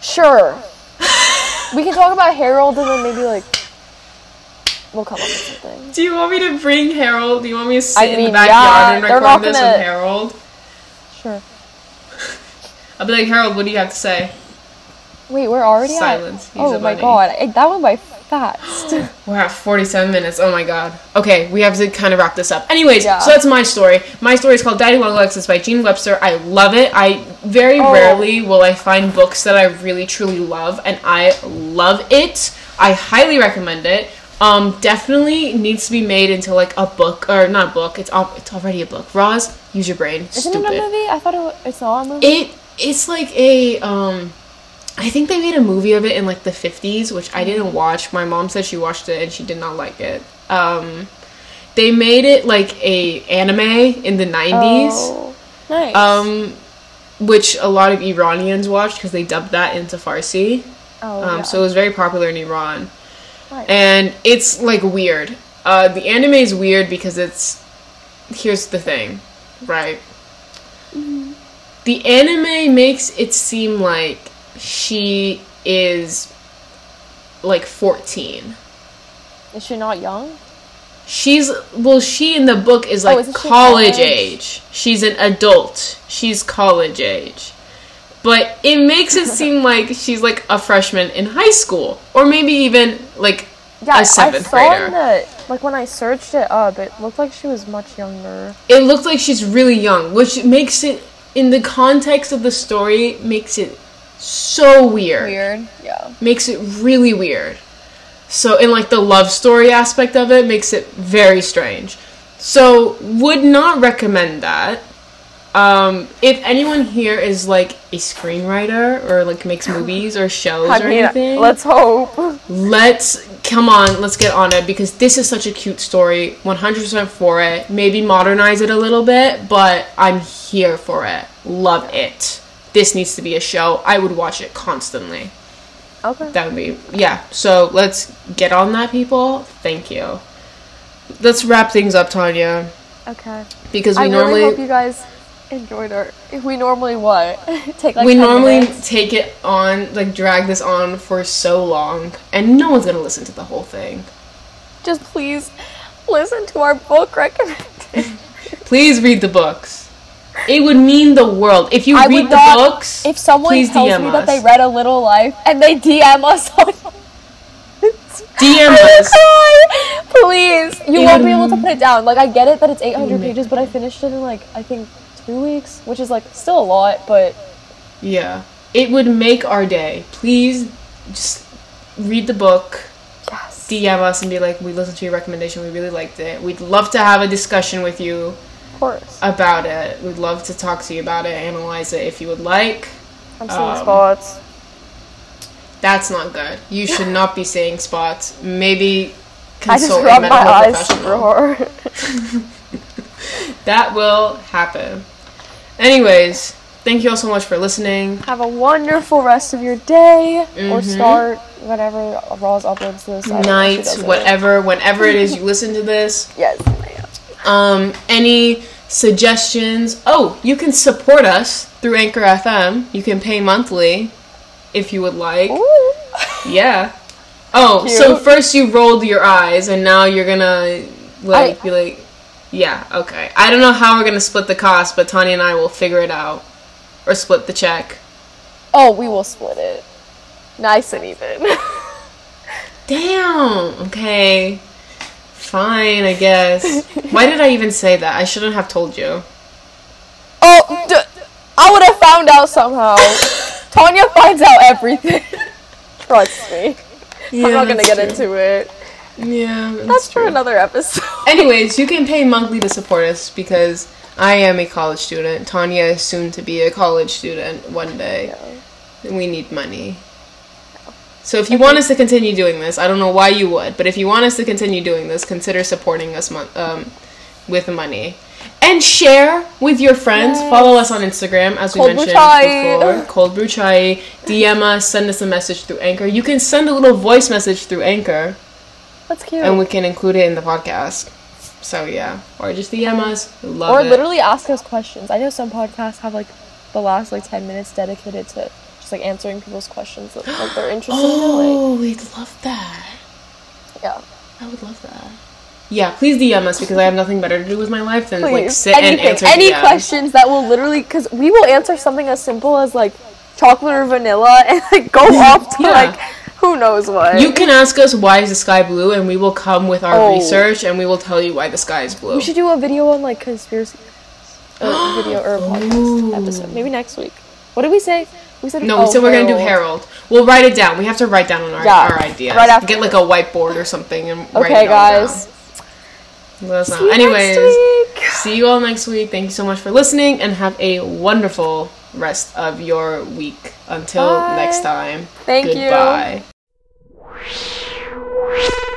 Sure. we can talk about Harold and then maybe like we'll come up with something. Do you want me to bring Harold? Do you want me to sit I in the backyard yeah, and record this gonna- with Harold? Sure. I'll be like, Harold, what do you have to say? Wait, we're already Silence. at. Oh my god, I, that went by fast. We're at 47 minutes. Oh my god. Okay, we have to kind of wrap this up. Anyways, Yeah. so that's my story. My story is called Daddy Long Legs. It's by Jean Webster. I love it. I very Oh. rarely will I find books that I really truly love, and I love it. I highly recommend it. Um, definitely needs to be made into like a book or not a book. It's al- it's already a book. Roz, use your brain. Isn't Stupid. it a movie? I thought it was, it's not a movie. It it's like a um I think they made a movie of it in like the 50s, which I didn't watch. My mom said she watched it and she did not like it. Um they made it like a anime in the 90s. Oh, nice. Um which a lot of Iranians watched because they dubbed that into Farsi. oh, Um yeah. so it was very popular in Iran. Nice. And it's like weird. Uh the anime is weird because it's here's the thing, right? The anime makes it seem like she is like 14. Is she not young? She's well, she in the book is Oh, like college college? age. She's an adult. She's college age. But it makes it seem like she's like a freshman in high school or maybe even like Yeah, a seventh I saw grader. in the like when I searched it up, it looked like she was much younger. it looked like she's really young, which makes it in the context of the story makes it so weird. Weird. Yeah. Makes it really weird. So in like the love story aspect of it makes it very strange. So would not recommend that. Um, if anyone here is like a screenwriter or like makes movies or shows I or mean, anything, let's hope. let's come on let's get on it because this is such a cute story 100% for it. Maybe modernize it a little bit but i'm here for it. Love it. This needs to be a show. I would watch it constantly. Okay. that would be yeah. So let's get on that people. Thank you. Let's wrap things up tanya. Okay. because we I normally really hope you guys enjoyed our. We normally what take like we 10 normally minutes. take it on like drag this on for so long and no one's gonna listen to the whole thing just please listen to our book recommendation. Please read the books. It would mean the world if you I read the not- books. If someone tells DM me us. that they read A Little Life and they DM us on DM us. Please, you won't be able to put it down. Like I get it that it's 800 mm-hmm. pages, but I finished it in like I think two weeks, which is like still a lot. But Yeah. It would make our day. Please just read the book, yes, DM us, and be like, we listened to your recommendation. We really liked it. We'd love to have a discussion with you of course. about it. We'd love to talk to you about it, analyze it if you would like. I'm seeing um, spots. That's not good. You should not be saying spots. Maybe I just consult a rubbed my eyes super hard. That will happen. Anyways, thank you all so much for listening. Have a wonderful rest of your day or Mhm. start whatever Roz uploads this. I don't know if she Night, it. whatever, whenever it is you listen to this. Yes. Um, any suggestions? Oh, you can support us through Anchor FM. You can pay monthly if you would like. Ooh. Yeah. Oh, so first you rolled your eyes and now you're gonna like I- be like Yeah, okay. I don't know how we're gonna split the cost, but Tanya and I will figure it out. Or split the check. Oh, we will split it. Nice and even. Damn. Okay. Fine, I guess. Why did I even say that? I shouldn't have told you. oh, mm, d- I would have found out somehow. Tanya finds out everything. Trust me. I'm not gonna get into it. Yeah, That's for another episode. Anyways, you can pay monthly to support us because I am a college student. Tanya is soon to be a college student one day. And we need money. So if you want us to continue doing this, I don't know why you would, but if you want us to continue doing this, consider supporting us mon- um, with money. And share with your friends. Yes. Follow us on Instagram, as we Cold brew mentioned before. Cold Brew Chai. DM us, send us a message through Anchor. You can send a little voice message through Anchor That's cute. and we can include it in the podcast. So yeah, or just DM us. Love or it. literally ask us questions. I know some podcasts have like the last like ten minutes dedicated to just like answering people's questions that like they're interested in knowing. Oh, we'd love that. Yeah. I would love that. Yeah, please DM us because I have nothing better to do with my life than like Please. sit and answer Any DMs. questions that will literally because we will answer something as simple as like chocolate or vanilla and like go off to Yeah. like who knows what. You can ask us why is the sky blue, and we will come with our Oh. research and we will tell you why the sky is blue. we should do a video on like conspiracy or video or a podcast Ooh. episode. Maybe next week. What did we say? We said No, we oh, said we're gonna do Harold. Harold. We'll write it down. We have to write down on our, Yeah, our ideas. right after Get like a whiteboard or something and write Okay, it all down. Let us know. See you Anyways, next week. see you all next week. Thank you so much for listening and have a wonderful rest of your week. Until Bye. next time. Thank you. Goodbye. Whoosh, whoosh.